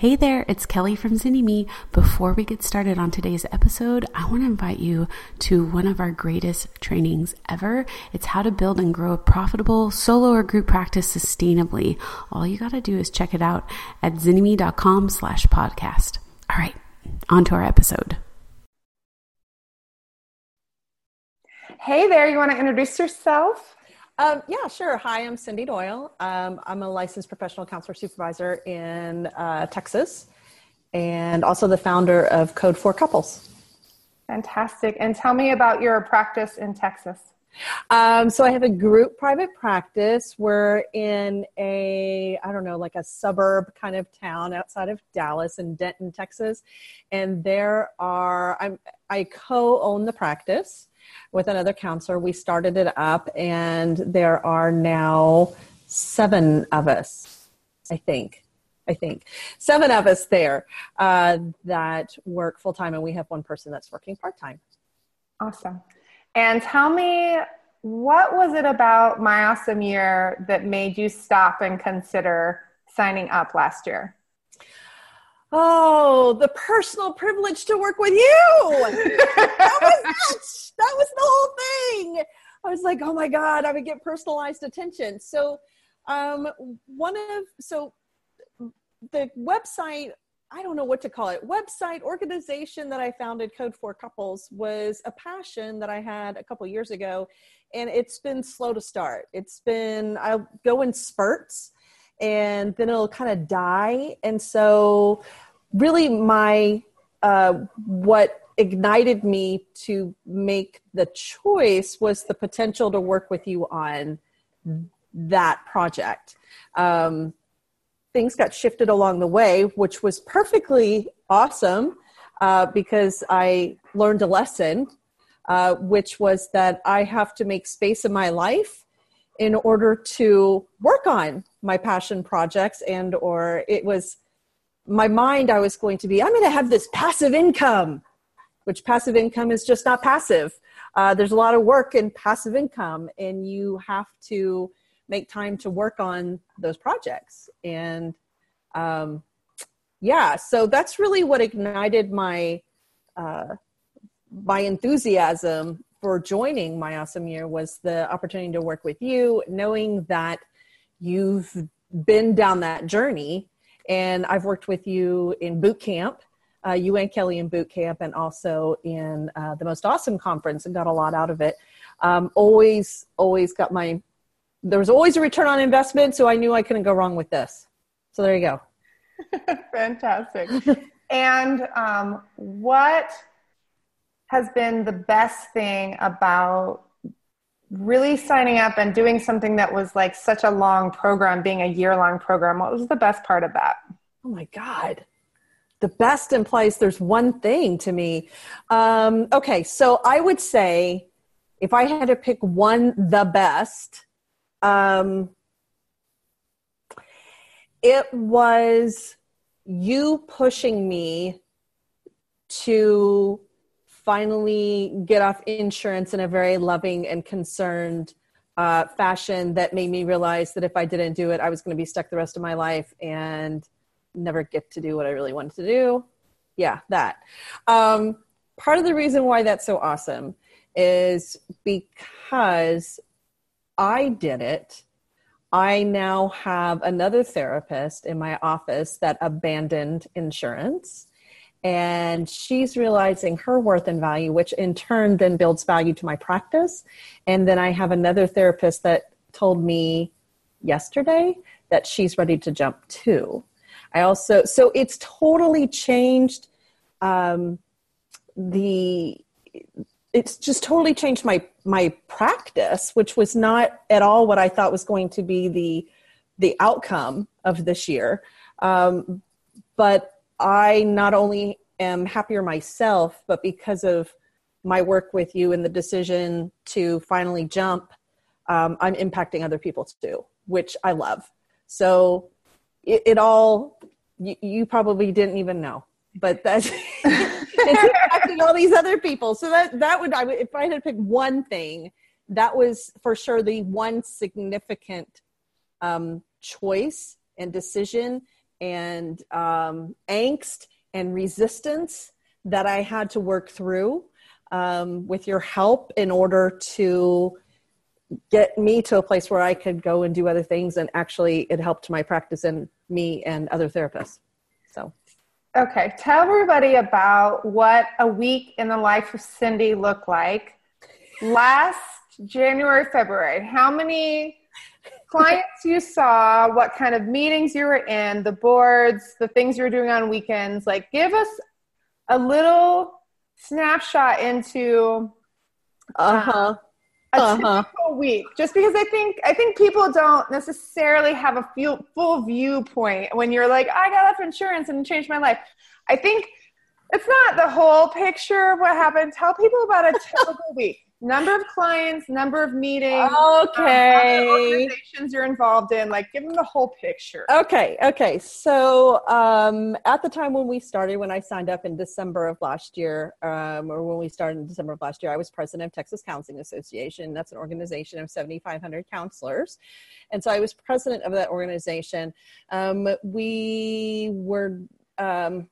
Hey there, it's Kelly from Zynnyme. Before we get started on today's episode, I want to invite you to one of our greatest trainings ever. It's how to build and grow a profitable solo or group practice sustainably. All you got to do is check it out at zynnyme.com slash podcast. All right, on to our episode. Hey there, you want to introduce yourself? Um, yeah, sure. Hi, I'm Cindy Doyle. Um, I'm a licensed professional counselor supervisor in uh, Texas and also the founder of Code for Couples. Fantastic. And tell me about your practice in Texas. Um, so I have a group private practice. We're in a, I don't know, like a suburb kind of town outside of Dallas in Denton, Texas. And there are, I'm, I co-own the practice with another counselor. We started it up, and there are now seven of us, I think. I think seven of us there uh, that work full time, and we have one person that's working part time. Awesome. And tell me, what was it about My Awesome Year that made you stop and consider signing up last year? Oh, the personal privilege to work with you. that was. That was the whole thing. I was like, oh my God, I would get personalized attention. So, um, one of, so the website, I don't know what to call it, website organization that I founded, Code for Couples, was a passion that I had a couple years ago. And it's been slow to start. It's been, I'll go in spurts and then it'll kind of die. And so, really, my uh, what ignited me to make the choice was the potential to work with you on that project. Um, things got shifted along the way, which was perfectly awesome uh, because I learned a lesson, uh, which was that I have to make space in my life in order to work on my passion projects and or it was my mind i was going to be i'm going to have this passive income which passive income is just not passive. Uh, there's a lot of work in passive income and you have to make time to work on those projects. And um, yeah so that's really what ignited my uh, my enthusiasm for joining my awesome year was the opportunity to work with you knowing that you've been down that journey. And i've worked with you in boot camp uh, you and kelly in boot camp and also in uh, the most awesome conference and got a lot out of it. Um, always always got my there was always a return on investment so i knew i couldn't go wrong with this. So there you go. Fantastic. And um, what has been the best thing about really signing up and doing something that was like such a long program, being a year long program? What was the best part of that? Oh my God. The best implies there's one thing to me. Um, okay, so I would say if I had to pick one, the best, um, it was you pushing me to finally get off insurance in a very loving and concerned uh, fashion that made me realize that if I didn't do it, I was going to be stuck the rest of my life and never get to do what I really wanted to do. Yeah, that. Um, part of the reason why that's so awesome is because I did it. I now have another therapist in my office that abandoned insurance and she's realizing her worth and value which in turn then builds value to my practice. And then i have another therapist that told me yesterday that she's ready to jump too. I also so it's totally changed um, the it's just totally changed my my practice which was not at all what i thought was going to be the the outcome of this year. Um, but I not only am happier myself, but because of my work with you and the decision to finally jump, um, I'm impacting other people too, which I love. So it, it all, you, you, probably didn't even know, but that's it's impacting all these other people. So that, that would, I would, if I had to pick one thing, that was for sure the one significant um, choice and decision and um, angst and resistance that I had to work through um, with your help in order to get me to a place where I could go and do other things. And actually, it helped my practice and me and other therapists. So, okay, tell everybody about what a week in the life of Cindy looked like last January, February. How many clients you saw, what kind of meetings you were in, the boards, the things you were doing on weekends. Like, give us a little snapshot into uh-huh. Um, a uh-huh. typical week. Just because I think I think people don't necessarily have a full, full viewpoint when you're like, I got off insurance and changed my life. I think it's not the whole picture of what happened. Tell people about a typical week number of clients, number of meetings, okay, um, organizations you're involved in. Like, give them the whole picture. Okay, okay. So, um, at the time when we started, when I signed up in December of last year, um, or when we started in December of last year, I was president of Texas Counseling Association. That's an organization of 7,500 counselors, and so I was president of that organization. Um, we were um,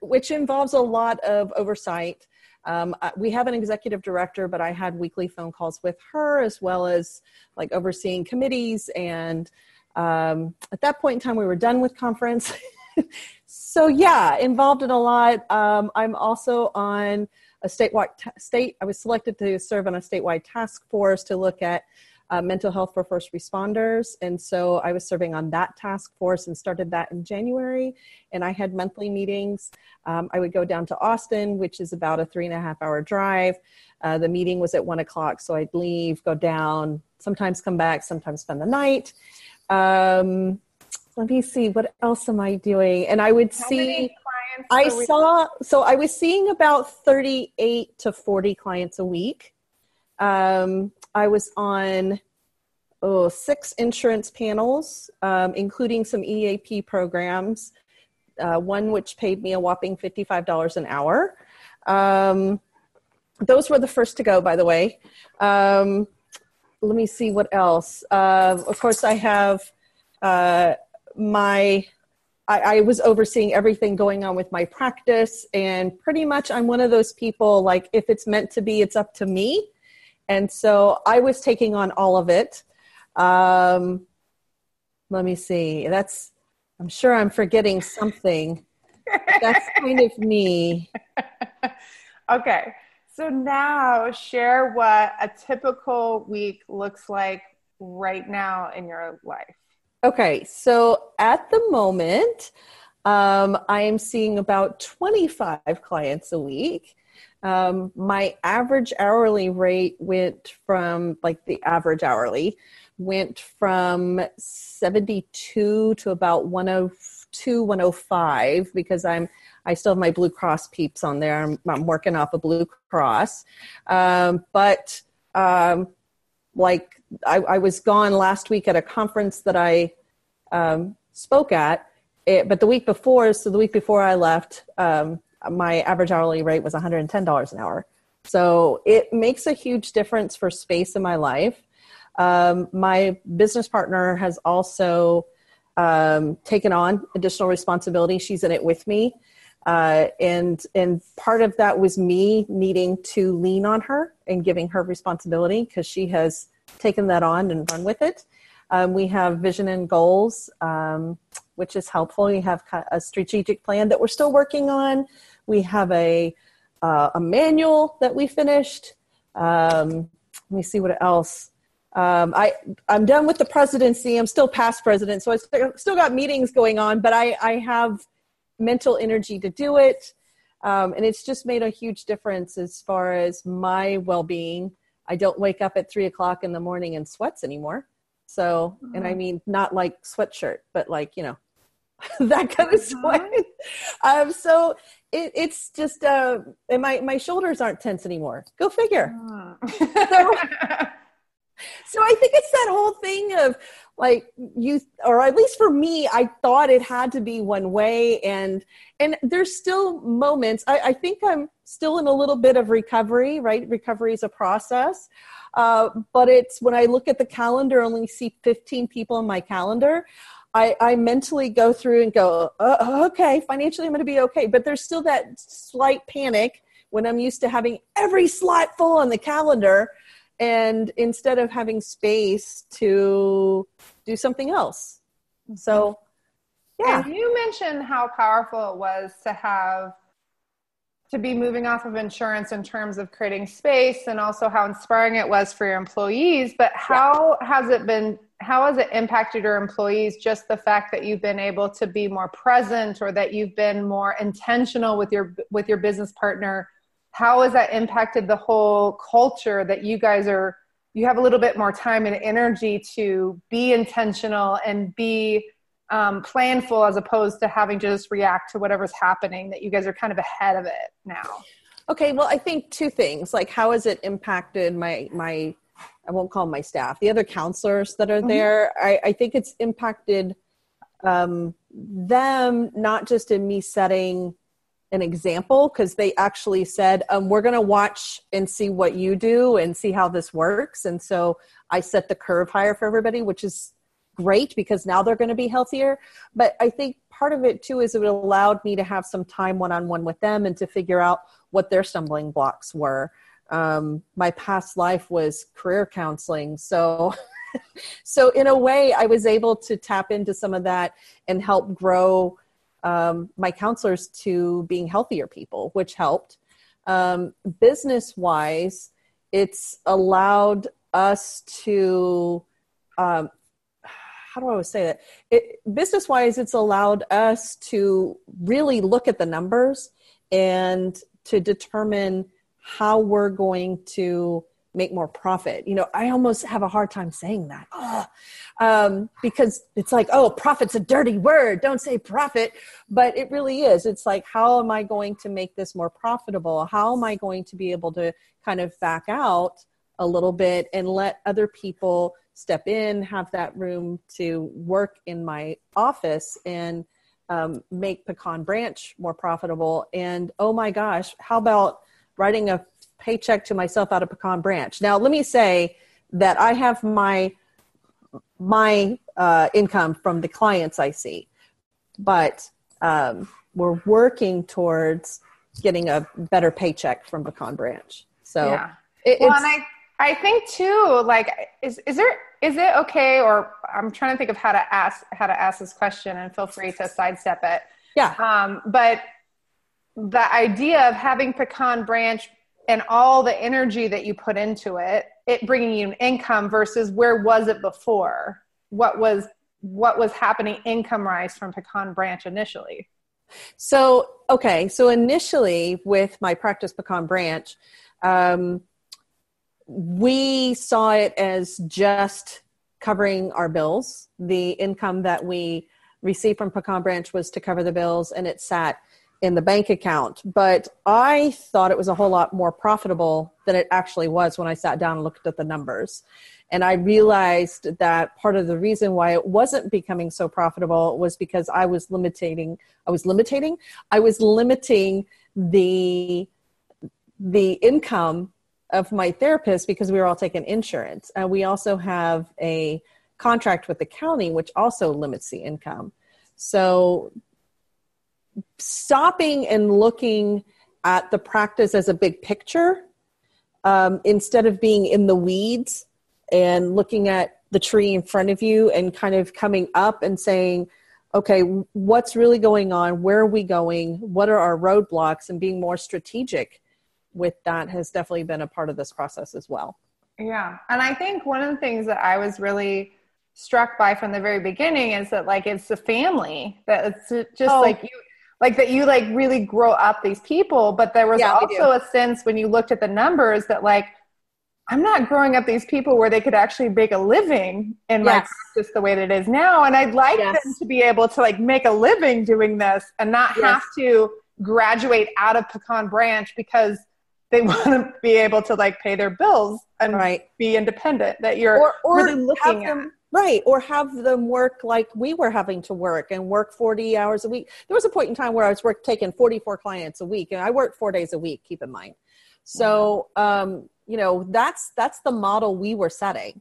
which involves a lot of oversight um, we have an executive director, but I had weekly phone calls with her as well as like overseeing committees. And um, at that point in time, we were done with conference. so yeah, involved in a lot. Um, I'm also on a statewide state. I was selected to serve on a statewide task force to look at uh, mental health for first responders. And so I was serving on that task force and started that in January. And I had monthly meetings. Um, I would go down to Austin, which is about a three and a half hour drive. Uh, the meeting was at one o'clock, so I'd leave, go down, sometimes come back, sometimes spend the night. Um, let me see, what else am I doing? And I would How see. I saw, so I was seeing about 38 to 40 clients a week. Um, I was on oh, six insurance panels, um, including some EAP programs, uh, one which paid me a whopping $55 an hour. Um, those were the first to go, by the way. Um, let me see what else. Uh, of course, I have uh, my I, I, was overseeing everything going on with my practice, and pretty much I'm one of those people like, if it's meant to be, it's up to me. And so I was taking on all of it. Um, let me see. That's, I'm sure I'm forgetting something. That's kind of me. okay. So now share what a typical week looks like right now in your life. Okay. So at the moment, um, I am seeing about 25 clients a week um, my average hourly rate went from like the average hourly went from 72 to about 102 105 because i'm i still have my blue cross peeps on there. I'm, I'm working off a blue cross. Um, but um, like I, I, was gone last week at a conference that i um, spoke at it, but the week before so the week before i left um, my average hourly rate was $110 an hour. So it makes a huge difference for space in my life. Um, my business partner has also um, taken on additional responsibility. She's in it with me. Uh, and and part of that was me needing to lean on her and giving her responsibility because she has taken that on and run with it. Um, we have vision and goals, um, which is helpful. We have a strategic plan that we're still working on. We have a uh, a manual that we finished. Um, let me see what else. Um, I I'm done with the presidency. I'm still past president, so I st- still got meetings going on, but I I have mental energy to do it, um, and it's just made a huge difference as far as my well being. I don't wake up at three o'clock in the morning in sweats anymore. So, and I mm-hmm. mean not like sweatshirt, but like you know that kind of sweat. Uh-huh. Um, so it, it's just, uh, and my, my shoulders aren't tense anymore. Go figure. Uh. so, I think it's that whole thing of like you, or at least for me, I thought it had to be one way. And, and there's still moments, I, I think I'm still in a little bit of recovery, right? Recovery is a process. Uh, but it's when I look at the calendar, only see 15 people on my calendar. I, I mentally go through and go, uh, okay, financially I'm going to be okay. But there's still that slight panic when I'm used to having every slot full on the calendar and instead of having space to do something else. So, yeah. And you mentioned how powerful it was to have to be moving off of insurance in terms of creating space and also how inspiring it was for your employees but how yeah. has it been how has it impacted your employees? Just the fact that you've been able to be more present or that you've been more intentional with your with your business partner. How has that impacted the whole culture that you guys are you have a little bit more time and energy to be intentional and be um, planful as opposed to having to just react to whatever's happening that you guys are kind of ahead of it now? Okay well i think two things. Like how has it impacted my my i won't call my staff the other counselors that are mm-hmm. there I, I think it's impacted um, them not just in me setting an example because they actually said um, we're going to watch and see what you do and see how this works and so i set the curve higher for everybody which is great because now they're going to be healthier. But I think part of it too is it allowed me to have some time one on one with them and to figure out what their stumbling blocks were. Um, my past life was career counseling, so so in a way, I was able to tap into some of that and help grow um, my counselors to being healthier people, which helped. Um, business wise, it's allowed us to um, how do I say that? It, business wise, it's allowed us to really look at the numbers and to determine how we're going to make more profit. You know, I almost have a hard time saying that um, because it's like, oh, profit's a dirty word. Don't say profit. But it really is. It's like, how am I going to make this more profitable? How am I going to be able to kind of back out a little bit and let other people step in, have that room to work in my office and um, make Pecan Branch more profitable. And oh my gosh, how about writing a paycheck to myself out of Pecan Branch? Now, let me say that I have my my uh, income from the clients I see, but um, we're working towards getting a better paycheck from Pecan Branch. So yeah. It, well, and I I think too, like, is is there is it okay? Or I'm trying to think of how to ask how to ask this question, and feel free to sidestep it. Yeah. Um, but the idea of having pecan branch and all the energy that you put into it, it bringing you an income versus where was it before? What was what was happening income rise from pecan branch initially? So okay, so initially with my practice pecan branch. Um, we saw it as just covering our bills. The income that we received from Pecan Branch was to cover the bills, and it sat in the bank account. But I thought it was a whole lot more profitable than it actually was when I sat down and looked at the numbers. And I realized that part of the reason why it wasn't becoming so profitable was because I was limiting, I was limiting, I was limiting the the income of my therapist because we were all taking insurance. And we also have a contract with the county, which also limits the income. So stopping and looking at the practice as a big picture um, instead of being in the weeds and looking at the tree in front of you and kind of coming up and saying, okay, what's really going on? Where are we going? What are our roadblocks? And being more strategic with that has definitely been a part of this process as well. Yeah. And I think one of the things that I was really struck by from the very beginning is that like it's the family that it's just oh. like you like that you like really grow up these people but there was yeah, also a sense when you looked at the numbers that like i'm not growing up these people where they could actually make a living in yes. my practice the way that it is now and i'd like yes. them to be able to like make a living doing this and not yes. have to graduate out of pecan branch because they want to be able to like pay their bills and right. be independent that you're or, or really looking at them, right or have them work like we were having to work and work 40 hours a week. There was a point in time where i was work taking 44 clients a week and i worked four days a week keep in mind. So um, you know that's that's the model we were setting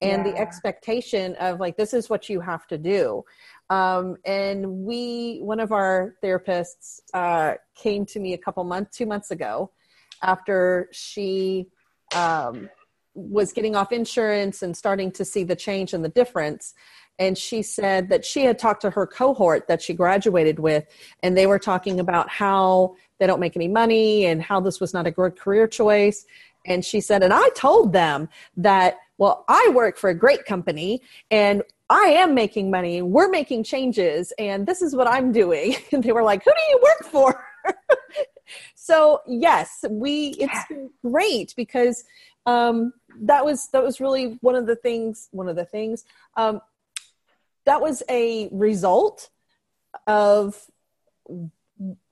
and Yeah. the expectation of like this is what you have to do. Um, and we one of our therapists uh, came to me a couple months two months ago after she um, was getting off insurance and starting to see the change and the difference. And she said that she had talked to her cohort that she graduated with and they were talking about how they don't make any money and how this was not a good career choice. And she said and i told them that well i work for a great company and i am making money we're making changes and this is what i'm doing. And they were like who do you work for? So yes we it's been great because um, that was that was really one of the things one of the things um, that was a result of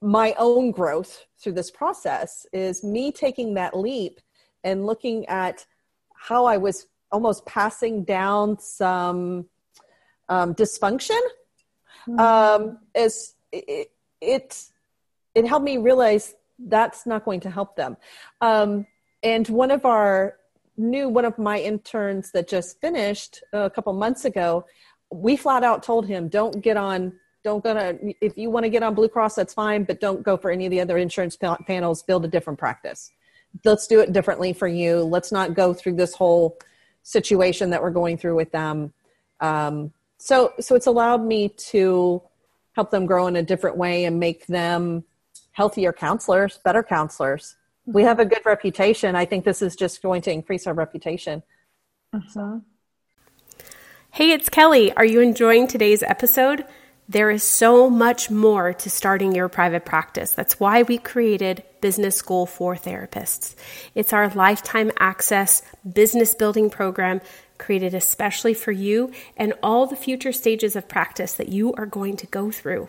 my own growth through this process is me taking that leap and looking at how I was almost passing down some um, dysfunction. Um, is it, it it helped me realize that's not going to help them. Um, and one of our new one of my interns that just finished a couple months ago, we flat out told him, "Don't get on." Don't go to if you want to get on Blue Cross, that's fine, but don't go for any of the other insurance panels. Build a different practice. Let's do it differently for you. Let's not go through this whole situation that we're going through with them. Um, so, so it's allowed me to help them grow in a different way and make them healthier counselors, better counselors. We have a good reputation. I think this is just going to increase our reputation. Mm-hmm. Hey, it's Kelly. Are you enjoying today's episode? There is so much more to starting your private practice. That's why we created Business School for Therapists. It's our lifetime access business building program created especially for you and all the future stages of practice that you are going to go through.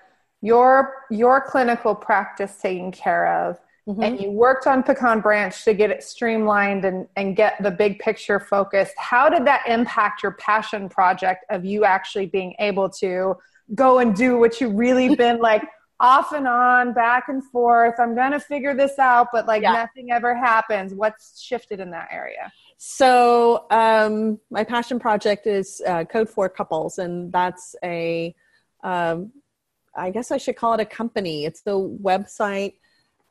your your clinical practice taken care of and you worked on Pecan Branch to get it streamlined and, and get the big picture focused, how did that impact your passion project of you actually being able to go and do what you really been like off and on, back and forth? I'm gonna figure this out, but like Yeah. nothing ever happens. What's shifted in that area? So, um, my passion project is uh, Code for Couples, and that's a, um, I guess I should call it a company. It's the website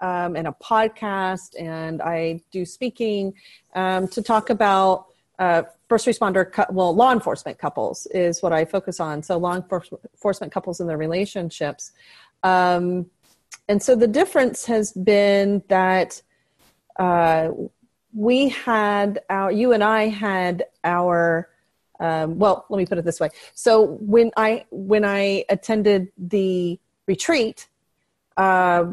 um, and a podcast, and I do speaking um, to talk about uh, first responder, cou- well, law enforcement couples is what I focus on. So, law enforcement couples and their relationships. Um, and so the difference has been that uh, we had our you and i had our um, well let me put it this way. So when i when i attended the retreat uh,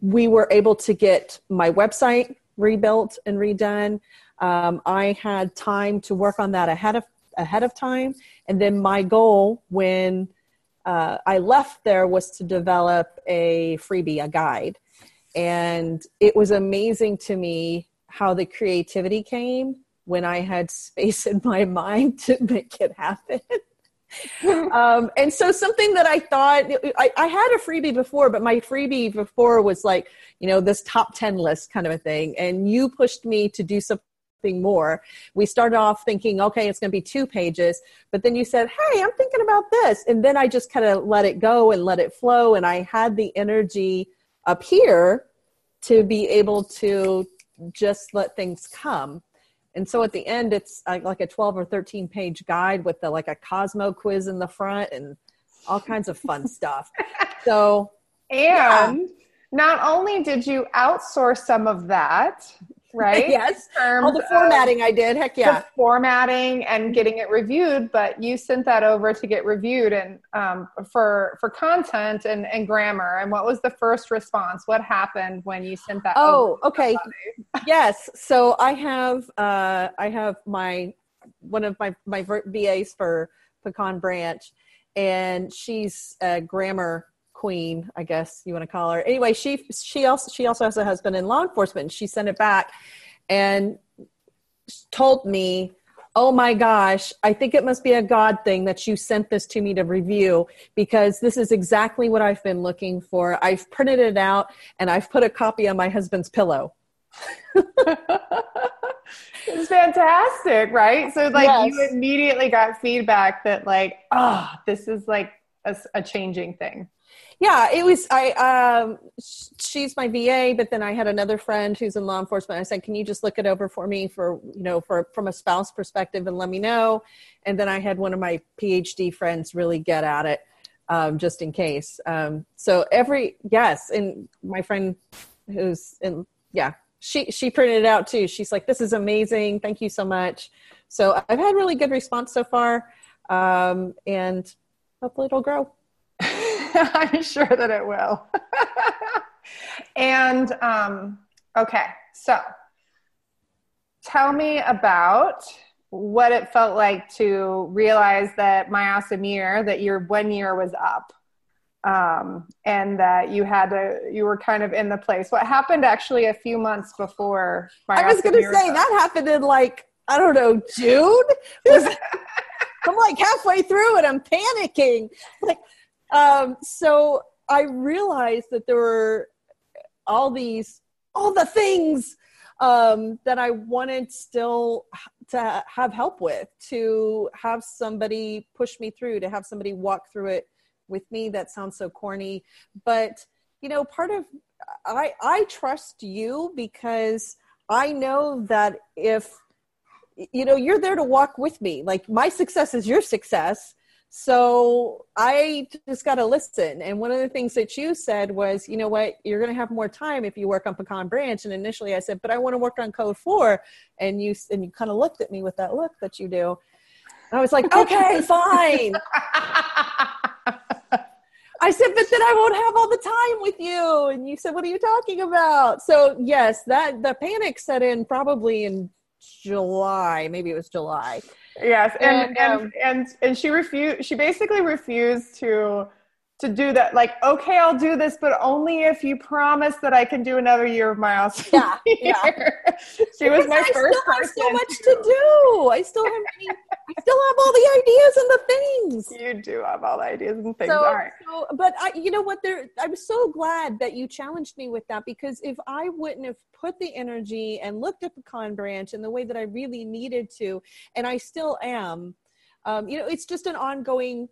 we were able to get my website rebuilt and redone. Um, i had time to work on that ahead of ahead of time. And then my goal when uh, i left there was to develop a freebie a guide. And it was amazing to me how the creativity came when I had space in my mind to make it happen. um, and so something that I thought I, I had a freebie before, but my freebie before was like, you know, this top 10 list kind of a thing. And you pushed me to do something more. We started off thinking, okay, it's going to be two pages, but then you said, hey, I'm thinking about this. And then I just kind of let it go and let it flow. And I had the energy up here to be able to just let things come. And so at the end, it's like like a 12 or 13 page guide with the, like a Cosmo quiz in the front and all kinds of fun stuff. So And not only did you outsource some of that, right? yes, all the formatting I did, heck yeah. the formatting and getting it reviewed, but you sent that over to get reviewed and um, for for content and, and grammar. And what was the first response? What happened when you sent that? Oh, over? okay. yes. So I have uh, I have my one of my my VAs for Pecan Branch, and she's a grammar queen, I guess you want to call her. Anyway, she she also she also has a husband in law enforcement. She sent it back and told me, "Oh my gosh, I think it must be a God thing that you sent this to me to review because this is exactly what I've been looking for. I've printed it out and I've put a copy on my husband's pillow." it's fantastic, right? So like yes. you immediately got feedback that like, oh, this is like a, a changing thing yeah it was i um she's my va but then i had another friend who's in law enforcement. I said can you just look it over for me for you know for from a spouse perspective and let me know? And then i had one of my phd friends really get at it um, just in case. Um, so every yes and my friend who's in yeah she she printed it out too. She's like this is amazing. Thank you so much. So i've had really good response so far um, and hopefully it'll grow I'm sure that it will. and um, okay, so tell me about what it felt like to realize that my awesome year, that your one year was up um, and that you had to you were kind of in the place. What happened actually a few months before i was going to say that happened in like i don't know june? I'm like halfway through and i'm panicking. Like um, so I realized that there were all these, all the things um, that I wanted still to have help with, to have somebody push me through, to have somebody walk through it with me. That sounds so corny, but you know, part of I I trust you because I know that if you know you're there to walk with me, like my success is your success so I just got to listen. And one of the things that you said was, you know what, you're going to have more time if you work on Pecan Branch. And initially I said, but I want to work on Code 4. And you, and you kind of looked at me with that look that you do. And I was like, okay, fine. I said, but then I won't have all the time with you. And you said, what are you talking about? So yes, that the panic set in probably in July, maybe it was July. Yes, and and and, um, and, and she refused. She basically refused to to do that. Like, okay, I'll do this, but only if you promise that I can do another year of miles. Yeah, yeah. she was my I first still person. so much to do. I still have, many, I still have all the ideas and the things. You do have all the ideas and things. So, all right. So, but I, you know what? There, I'm so glad that you challenged me with that because if I wouldn't have put the energy and looked at Pecan Branch in the way that I really needed to, and I still am. Um, you know, it's just an ongoing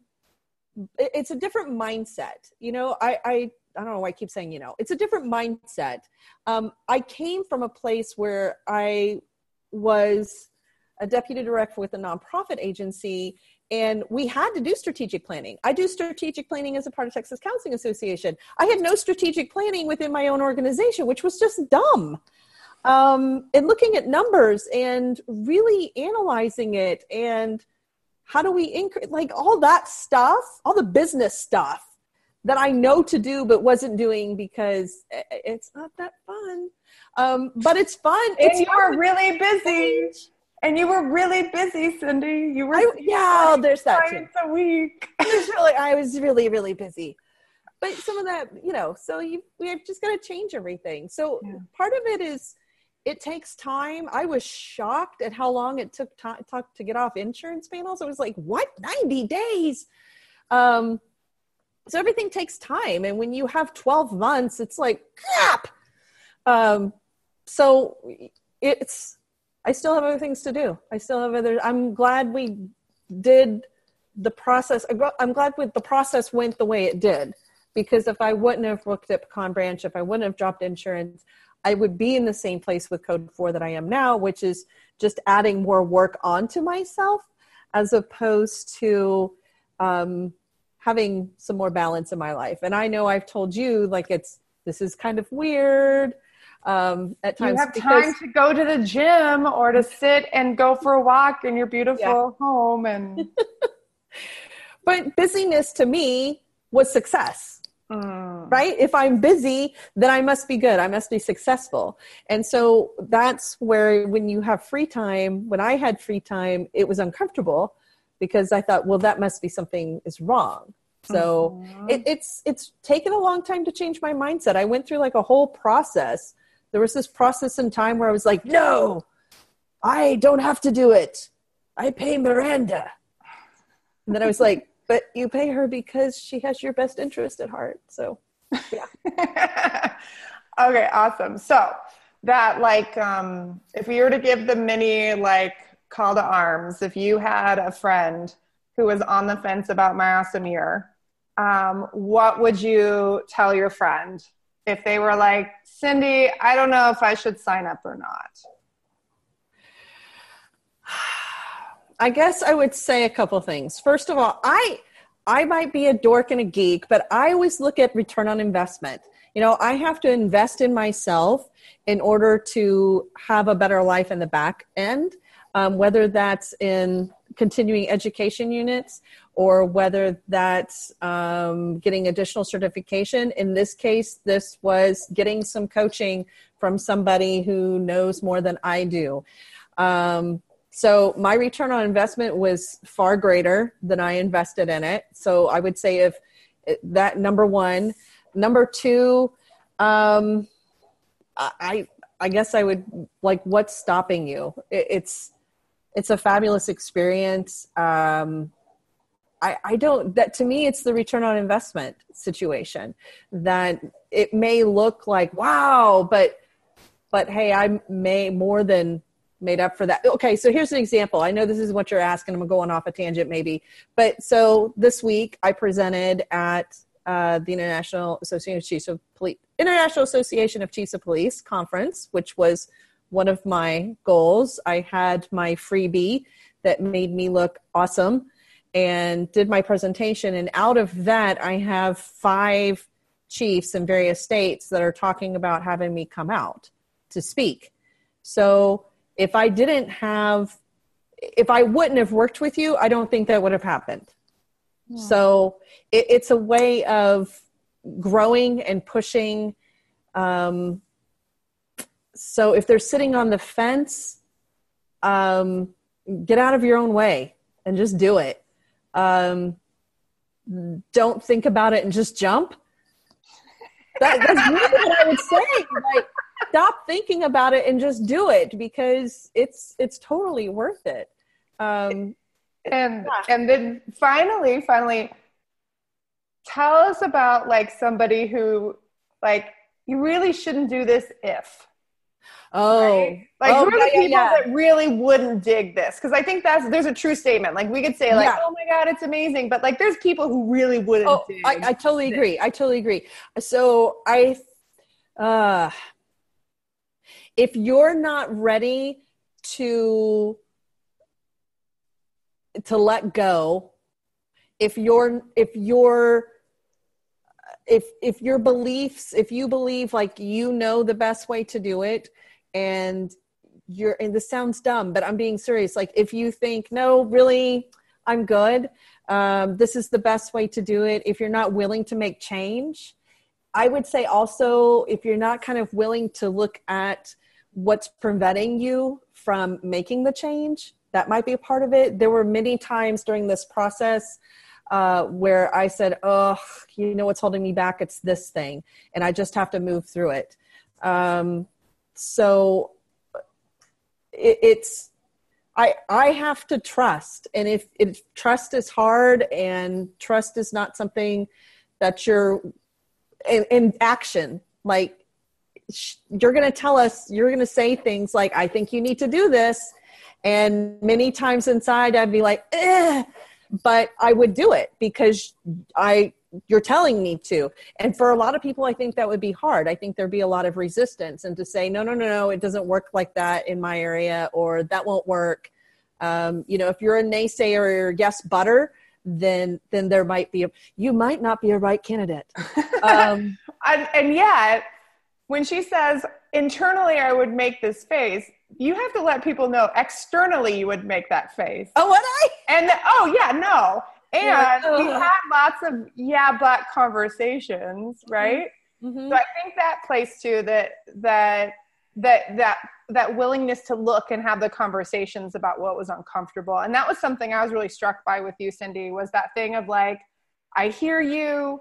it's a different mindset you know i i I don't know why I keep saying, you know, it's a different mindset. Um, I came from a place where I was a deputy director with a nonprofit agency, and we had to do strategic planning. I do strategic planning as a part of Texas Counseling Association. I had no strategic planning within my own organization, which was just dumb. Um, and looking at numbers and really analyzing it and how do we increase like all that stuff all the business stuff that i know to do but wasn't doing because it's not that fun. Um, but it's fun. And it's you were really busy. And you were really busy cindy. You were I, yeah there's that too. a week. Really, i was really really busy. But some of that you know so you we have just got to change everything. So yeah. part of it is it takes time. I was shocked at how long it took to, to get off insurance panels. I was like, what? 90 days? Um, so everything takes time. And when you have 12 months, it's like, crap. Um, so it's, I still have other things to do. I still have other, I'm glad we did the process. I'm glad with the process went the way it did because if I wouldn't have looked at Pecan Branch, if I wouldn't have dropped insurance, I would be in the same place with Code 4 that I am now, which is just adding more work onto myself as opposed to um, having some more balance in my life. And I know I've told you, like, it's this is kind of weird. Um, at times, you have time to go to the gym or to sit and go for a walk in your beautiful yeah. home. And but busyness to me was success Mm. Right? If I'm busy, then I must be good. I must be successful. And so that's where when you have free time, when I had free time, it was uncomfortable because I thought, well, that must be something is wrong. So mm-hmm. it, it's it's taken a long time to change my mindset. I went through like a whole process. There was this process in time where I was like, no, I don't have to do it. I pay Miranda. And then I was like, but you pay her because she has your best interest at heart. So, yeah. okay, awesome. So, that like um if we were to give the mini like call to arms, if you had a friend who was on the fence about My Awesome Year, um, what would you tell your friend if they were like, Cindy, I don't know if I should sign up or not? I guess I would say a couple things. First of all, I I might be a dork and a geek, but I always look at return on investment. You know, I have to invest in myself in order to have a better life in the back end, um, whether that's in continuing education units or whether that's um, getting additional certification. In this case, this was getting some coaching from somebody who knows more than I do. Um, so my return on investment was far greater than I invested in it. So I would say if that number one, number two, um, I I guess I would like what's stopping you. It, it's it's a fabulous experience. Um, I, I don't that to me it's the return on investment situation that it may look like wow but but hey i may more than made up for that. Okay, so here's an example. I know this is what you're asking. I'm going off a tangent maybe. But so this week I presented at uh, the International Association of Chiefs of Police International Association of Chiefs of Police conference, which was one of my goals. I had my freebie that made me look awesome and did my presentation and out of that I have five chiefs in various states that are talking about having me come out to speak. So if I didn't have, if I wouldn't have worked with you, I don't think that would have happened. Yeah. So it, it's a way of growing and pushing. Um, so if they're sitting on the fence, um, get out of your own way and just do it. Um, don't think about it and just jump. That, that's really what I would say. Like, stop thinking about it and just do it because it's it's totally worth it um, and yeah. and then finally finally tell us about like somebody who like you really shouldn't do this if Oh, right? like oh, who are the people yeah, yeah. that really wouldn't dig this? Because I think that's there's a true statement. Like we could say, like, yeah. oh my god, it's amazing, but like there's people who really wouldn't. Oh, I, I, totally this. agree. I totally agree. So I, uh, if you're not ready to to let go if you're if you're if if your beliefs if you believe like you know the best way to do it and you're and this sounds dumb but i'm being serious. Like if you think no really i'm good. Um, this is the best way to do it if you're not willing to make change i would say also if you're not kind of willing to look at what's preventing you from making the change. That might be a part of it. There were many times during this process uh, where i said oh you know what's holding me back? It's this thing and i just have to move through it. Um, so it, it's I, I have to trust and if, if trust is hard and trust is not something that you're in, in action like you're going to tell us, you're going to say things like, I think you need to do this. And many times inside, I'd be like, eh, but I would do it because I, you're telling me to. And for a lot of people, I think that would be hard. I think there'd be a lot of resistance and to say, no, no, no, no, it doesn't work like that in my area or that won't work. Um, you know, if you're a naysayer or yes, butter, then then there might be a you might not be a right candidate. Um, and, and yet when she says internally I would make this face, you have to let people know externally you would make that face. Oh, would I? And oh yeah, no. and we had lots of yeah but conversations right mm-hmm. so i think that place too that that that that that willingness to look and have the conversations about what was uncomfortable and that was something i was really struck by with you cindy was that thing of like i hear you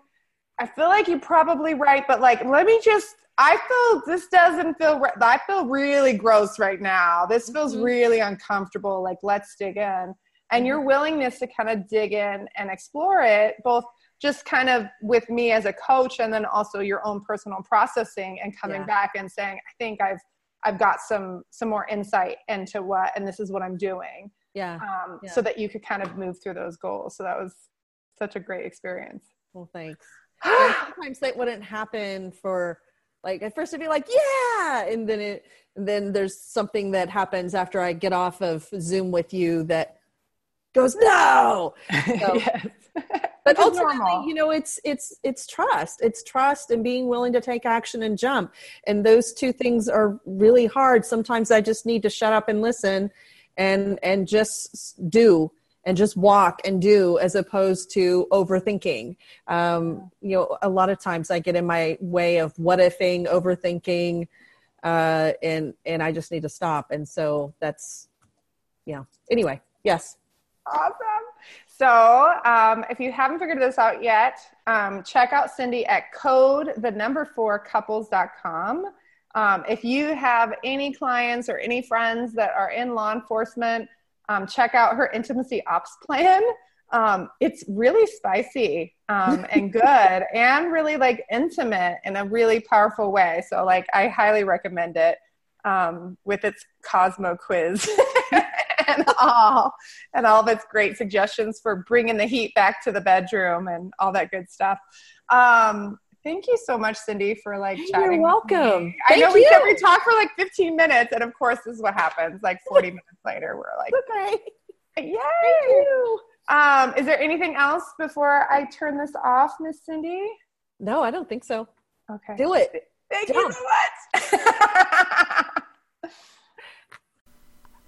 i feel like you're probably right but like let me just i feel this doesn't feel right i feel really gross right now this feels mm-hmm. really uncomfortable like let's dig in and your mm-hmm. willingness to kind of dig in and explore it both just kind of with me as a coach and then also your own personal processing and coming yeah. back and saying i think i've i've got some some more insight into what and this is what i'm doing yeah. Um, yeah. so that you could kind of move through those goals so that was such a great experience well thanks sometimes that wouldn't happen for like at first i'd be like yeah! And then it and then there's something that happens after i get off of zoom with you that goes no! So, but ultimately normal. you know it's it's it's trust. It's trust and being willing to take action and jump. And those two things are really hard. Sometimes i just need to shut up and listen and and just do and just walk and do as opposed to overthinking. Um, you know a lot of times i get in my way of what ifing overthinking uh, and and i just need to stop. And so that's yeah. Anyway yes. Awesome. So, um, if you haven't figured this out yet, um, check out Cindy at code the number four couples.com. Um, if you have any clients or any friends that are in law enforcement, um, check out her intimacy ops plan. Um, it's really spicy um, and good and really like intimate in a really powerful way. So, like, I highly recommend it with its Cosmo quiz. and all and all of its great suggestions for bringing the heat back to the bedroom and all that good stuff. Um, thank you so much, Cindy, for like chatting. You're welcome. I know we said we talked for like 15 minutes, and of course, this is what happens. Like 40 minutes later, we're like, okay, yay! Thank Um, is there anything else before I turn this off, Miss Cindy? No, I don't think so. Okay, do it. Thank Jump. you so much.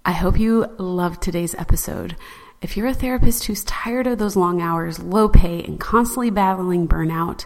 I hope you loved today's episode. If you're a therapist who's tired of those long hours, low pay, and constantly battling burnout,